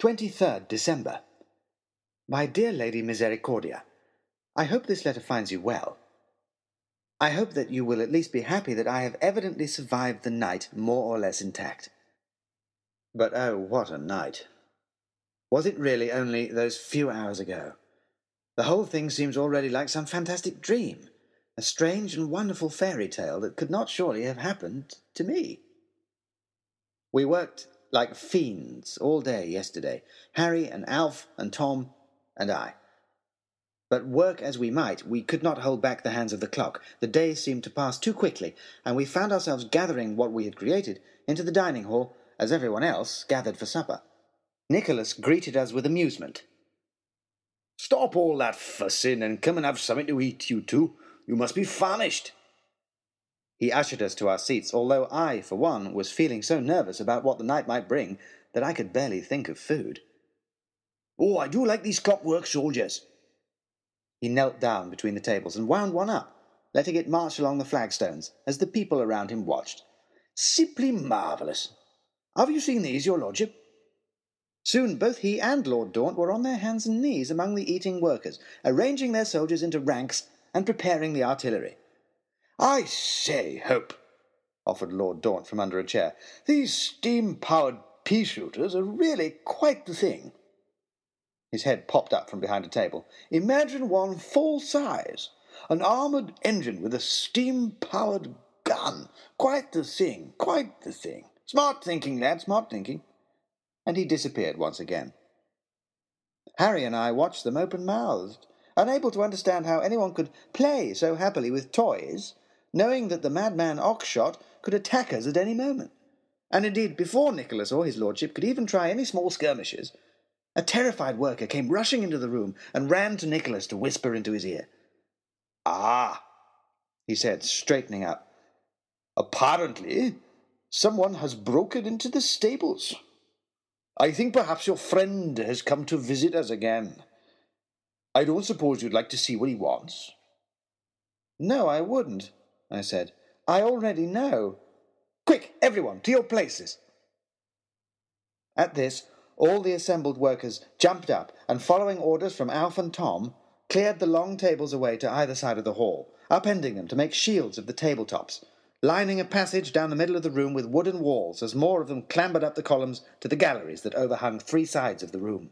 23rd December. My dear Lady Misericordia, I hope this letter finds you well. I hope that you will at least be happy that I have evidently survived the night more or less intact. But oh, what a night! Was it really only those few hours ago? The whole thing seems already like some fantastic dream, a strange and wonderful fairy tale that could not surely have happened to me. We worked like fiends all day yesterday, Harry and Alf and Tom and I. But work as we might, we could not hold back the hands of the clock. The day seemed to pass too quickly, and we found ourselves gathering what we had created into the dining hall as everyone else gathered for supper. Nicholas greeted us with amusement. Stop all that fussing and come and have something to eat, you two. You must be famished. He ushered us to our seats, although I, for one, was feeling so nervous about what the night might bring that I could barely think of food. Oh, I do like these clockwork soldiers. He knelt down between the tables and wound one up, letting it march along the flagstones as the people around him watched. Simply marvellous. Have you seen these, your lordship? Soon both he and Lord Daunt were on their hands and knees among the eating workers, arranging their soldiers into ranks and preparing the artillery. I say, Hope, offered Lord Daunt from under a chair, these steam powered pea shooters are really quite the thing. His head popped up from behind a table. Imagine one full size, an armoured engine with a steam powered gun. Quite the thing, quite the thing. Smart thinking, lad, smart thinking. And he disappeared once again. Harry and I watched them open mouthed, unable to understand how anyone could play so happily with toys knowing that the madman Oxshott could attack us at any moment. And indeed, before Nicholas or his lordship could even try any small skirmishes, a terrified worker came rushing into the room and ran to Nicholas to whisper into his ear. Ah, he said, straightening up. Apparently, someone has broken into the stables. I think perhaps your friend has come to visit us again. I don't suppose you'd like to see what he wants. No, I wouldn't, I said. I already know. Quick, everyone, to your places. At this, all the assembled workers jumped up and, following orders from Alf and Tom, cleared the long tables away to either side of the hall, upending them to make shields of the tabletops, lining a passage down the middle of the room with wooden walls as more of them clambered up the columns to the galleries that overhung three sides of the room.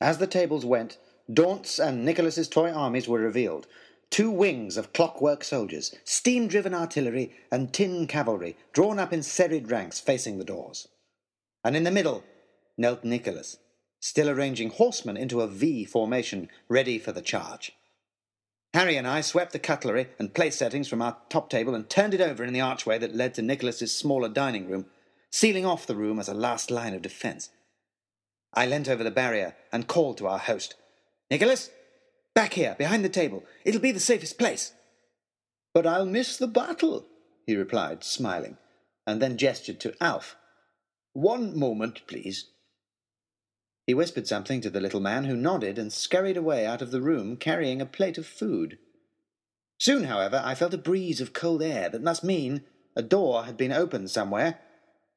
As the tables went, Daunt's and Nicholas's toy armies were revealed, two wings of clockwork soldiers, steam driven artillery, and tin cavalry drawn up in serried ranks facing the doors. And in the middle knelt Nicholas, still arranging horsemen into a V formation ready for the charge. Harry and I swept the cutlery and place settings from our top table and turned it over in the archway that led to Nicholas's smaller dining room, sealing off the room as a last line of defence. I leant over the barrier and called to our host. Nicholas, Back here, behind the table. It'll be the safest place. But I'll miss the battle, he replied, smiling, and then gestured to Alf. One moment, please. He whispered something to the little man, who nodded and scurried away out of the room carrying a plate of food. Soon, however, I felt a breeze of cold air that must mean a door had been opened somewhere.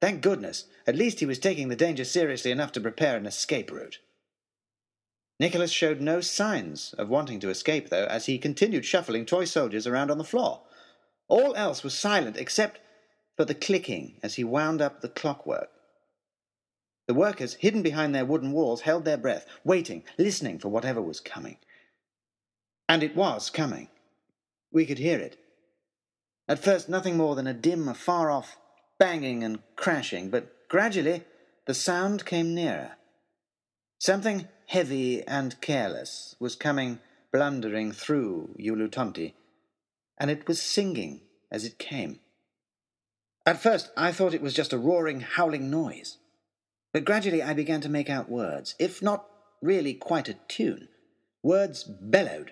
Thank goodness, at least he was taking the danger seriously enough to prepare an escape route. Nicholas showed no signs of wanting to escape, though, as he continued shuffling toy soldiers around on the floor. All else was silent except for the clicking as he wound up the clockwork. The workers, hidden behind their wooden walls, held their breath, waiting, listening for whatever was coming. And it was coming. We could hear it. At first, nothing more than a dim, far off banging and crashing, but gradually the sound came nearer. Something heavy and careless, was coming blundering through Ulutonti, and it was singing as it came. At first I thought it was just a roaring, howling noise, but gradually I began to make out words, if not really quite a tune. Words bellowed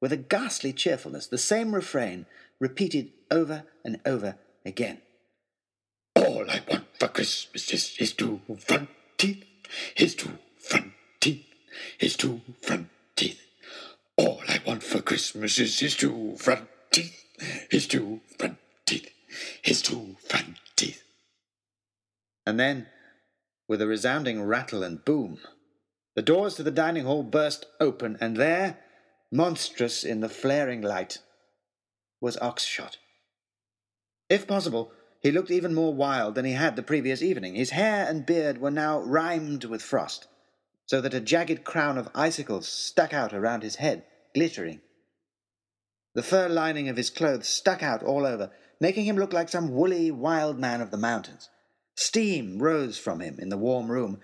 with a ghastly cheerfulness, the same refrain repeated over and over again. All I want for Christmas is his two front teeth, his two teeth his two front teeth. All I want for Christmas is his two front teeth, his two front teeth, his two front teeth. And then, with a resounding rattle and boom. The doors to the dining hall burst open, and there, monstrous in the flaring light, was Oxshott. If possible, he looked even more wild than he had the previous evening. His hair and beard were now rimed with frost, so that a jagged crown of icicles stuck out around his head, glittering. The fur lining of his clothes stuck out all over, making him look like some woolly wild man of the mountains. Steam rose from him in the warm room,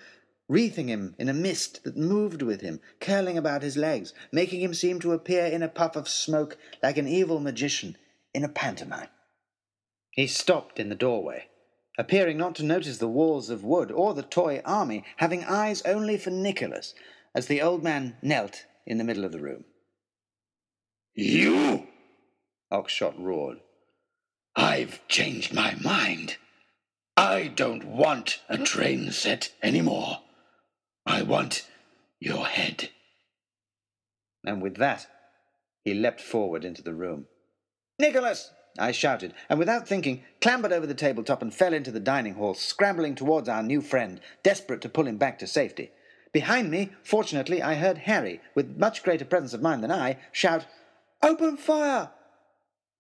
wreathing him in a mist that moved with him, curling about his legs, making him seem to appear in a puff of smoke like an evil magician in a pantomime. He stopped in the doorway, appearing not to notice the walls of wood or the toy army, having eyes only for Nicholas, as the old man knelt in the middle of the room. You! Oxshott roared. I've changed my mind. I don't want a train set any more. I want your head. And with that, he leapt forward into the room. Nicholas! I shouted, and without thinking, clambered over the tabletop and fell into the dining hall, scrambling towards our new friend, desperate to pull him back to safety. Behind me, fortunately, I heard Harry, with much greater presence of mind than I, shout, Open fire!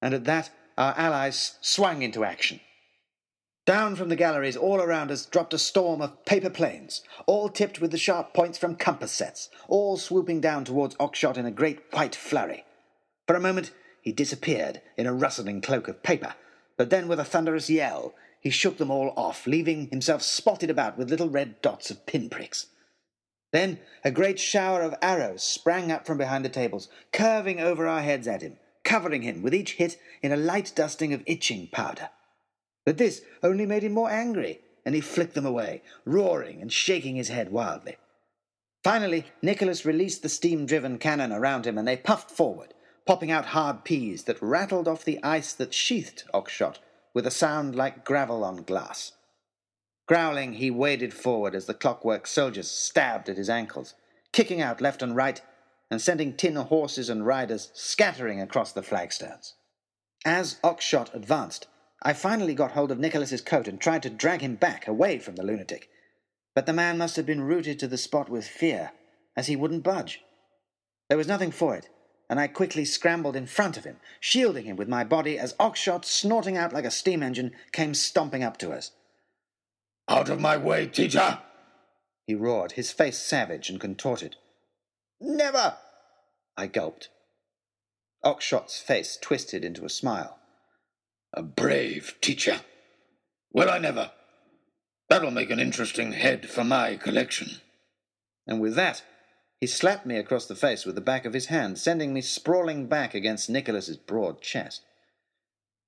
And at that, our allies swung into action. Down from the galleries all around us dropped a storm of paper planes, all tipped with the sharp points from compass sets, all swooping down towards Oxshott in a great white flurry. For a moment he disappeared in a rustling cloak of paper, but then with a thunderous yell he shook them all off, leaving himself spotted about with little red dots of pinpricks. Then a great shower of arrows sprang up from behind the tables, curving over our heads at him, covering him with each hit in a light dusting of itching powder. But this only made him more angry, and he flicked them away, roaring and shaking his head wildly. Finally, Nicholas released the steam driven cannon around him, and they puffed forward, popping out hard peas that rattled off the ice that sheathed Oxshott with a sound like gravel on glass. Growling, he waded forward as the clockwork soldiers stabbed at his ankles, kicking out left and right, and sending tin horses and riders scattering across the flagstones. As Oxshott advanced, I finally got hold of Nicholas's coat and tried to drag him back away from the lunatic. But the man must have been rooted to the spot with fear, as he wouldn't budge. There was nothing for it, and I quickly scrambled in front of him, shielding him with my body as Oxshott, snorting out like a steam engine, came stomping up to us. Out of my way, teacher! He roared, his face savage and contorted. Never! I gulped. Oxshott's face twisted into a smile. A brave teacher. Well, I never. That'll make an interesting head for my collection. And with that, he slapped me across the face with the back of his hand, sending me sprawling back against Nicholas's broad chest.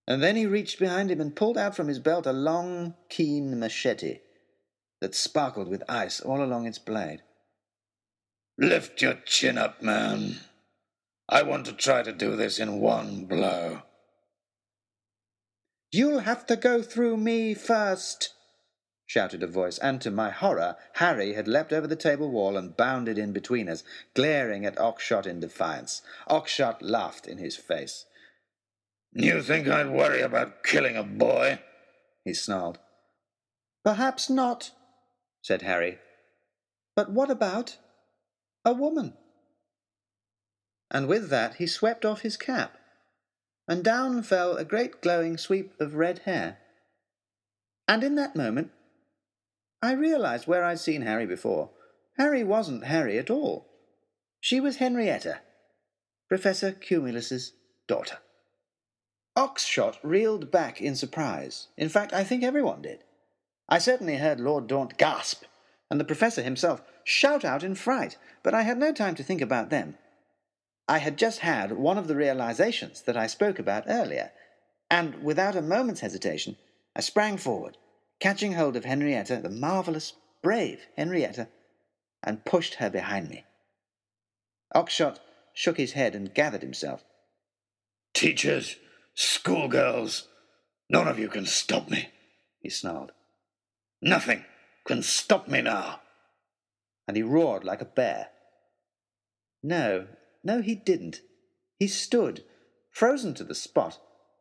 And then he reached behind him and pulled out from his belt a long, keen machete that sparkled with ice all along its blade. Lift your chin up, man. I want to try to do this in one blow. You'll have to go through me first, shouted a voice, and to my horror, Harry had leapt over the table wall and bounded in between us, glaring at Oxshott in defiance. Oxshott laughed in his face. You think I'd worry about killing a boy? he snarled. Perhaps not, said Harry. But what about a woman? And with that he swept off his cap and down fell a great glowing sweep of red hair. And in that moment, I realized where I'd seen Harry before. Harry wasn't Harry at all. She was Henrietta, Professor Cumulus's daughter. Oxshott reeled back in surprise. In fact, I think everyone did. I certainly heard Lord Daunt gasp, and the Professor himself shout out in fright, but I had no time to think about them. I had just had one of the realizations that I spoke about earlier, and without a moment's hesitation, I sprang forward, catching hold of Henrietta, the marvelous, brave Henrietta, and pushed her behind me. Oxshott shook his head and gathered himself. Teachers, schoolgirls, none of you can stop me, he snarled. Nothing can stop me now. And he roared like a bear. No, no, he didn't. He stood, frozen to the spot,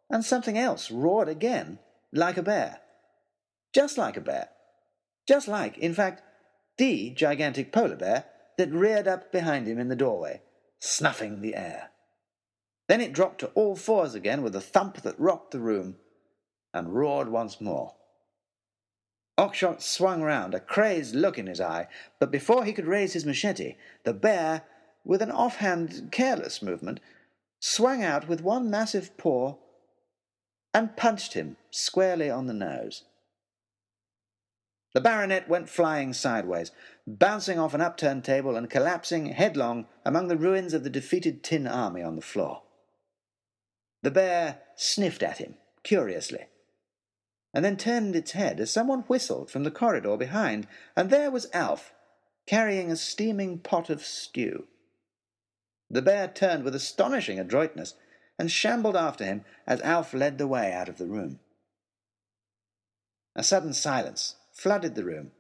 and something else roared again, like a bear. Just like a bear. Just like, in fact, the gigantic polar bear that reared up behind him in the doorway, snuffing the air. Then it dropped to all fours again with a thump that rocked the room, and roared once more. Oxshott swung round, a crazed look in his eye, but before he could raise his machete, the bear, with an offhand, careless movement, swung out with one massive paw and punched him squarely on the nose. The baronet went flying sideways, bouncing off an upturned table and collapsing headlong among the ruins of the defeated tin army on the floor. The bear sniffed at him curiously, and then turned its head as someone whistled from the corridor behind, and there was Alf, carrying a steaming pot of stew. The bear turned with astonishing adroitness and shambled after him as Alf led the way out of the room. A sudden silence flooded the room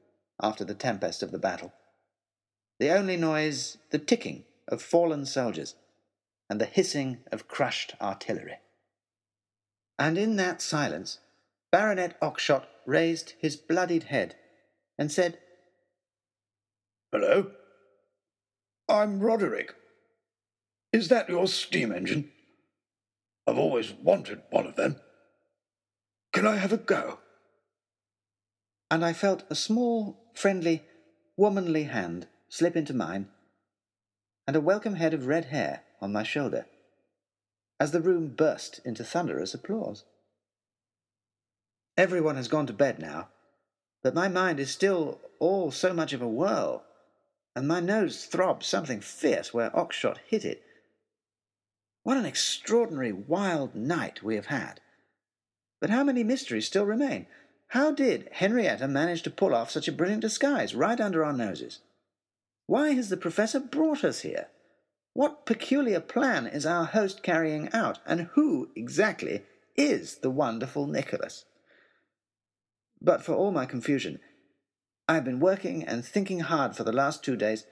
after the tempest of the battle. The only noise the ticking of fallen soldiers and the hissing of crushed artillery. And in that silence, Baronet Oxshott raised his bloodied head and said, Hello? I'm Roderick. Is that your steam engine? I've always wanted one of them. Can I have a go? And I felt a small, friendly, womanly hand slip into mine, and a welcome head of red hair on my shoulder, as the room burst into thunderous applause. Everyone has gone to bed now, but my mind is still all so much of a whirl, and my nose throbs something fierce where Oxshott hit it. What an extraordinary wild night we have had! But how many mysteries still remain? How did Henrietta manage to pull off such a brilliant disguise right under our noses? Why has the professor brought us here? What peculiar plan is our host carrying out, and who exactly is the wonderful Nicholas? But for all my confusion, I have been working and thinking hard for the last two days,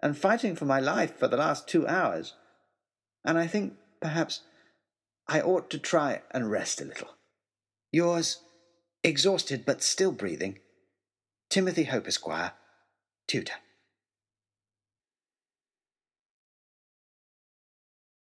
and fighting for my life for the last two hours, and I think, perhaps, I ought to try and rest a little. Yours, exhausted but still breathing, Timothy Hope, Esquire, tutor.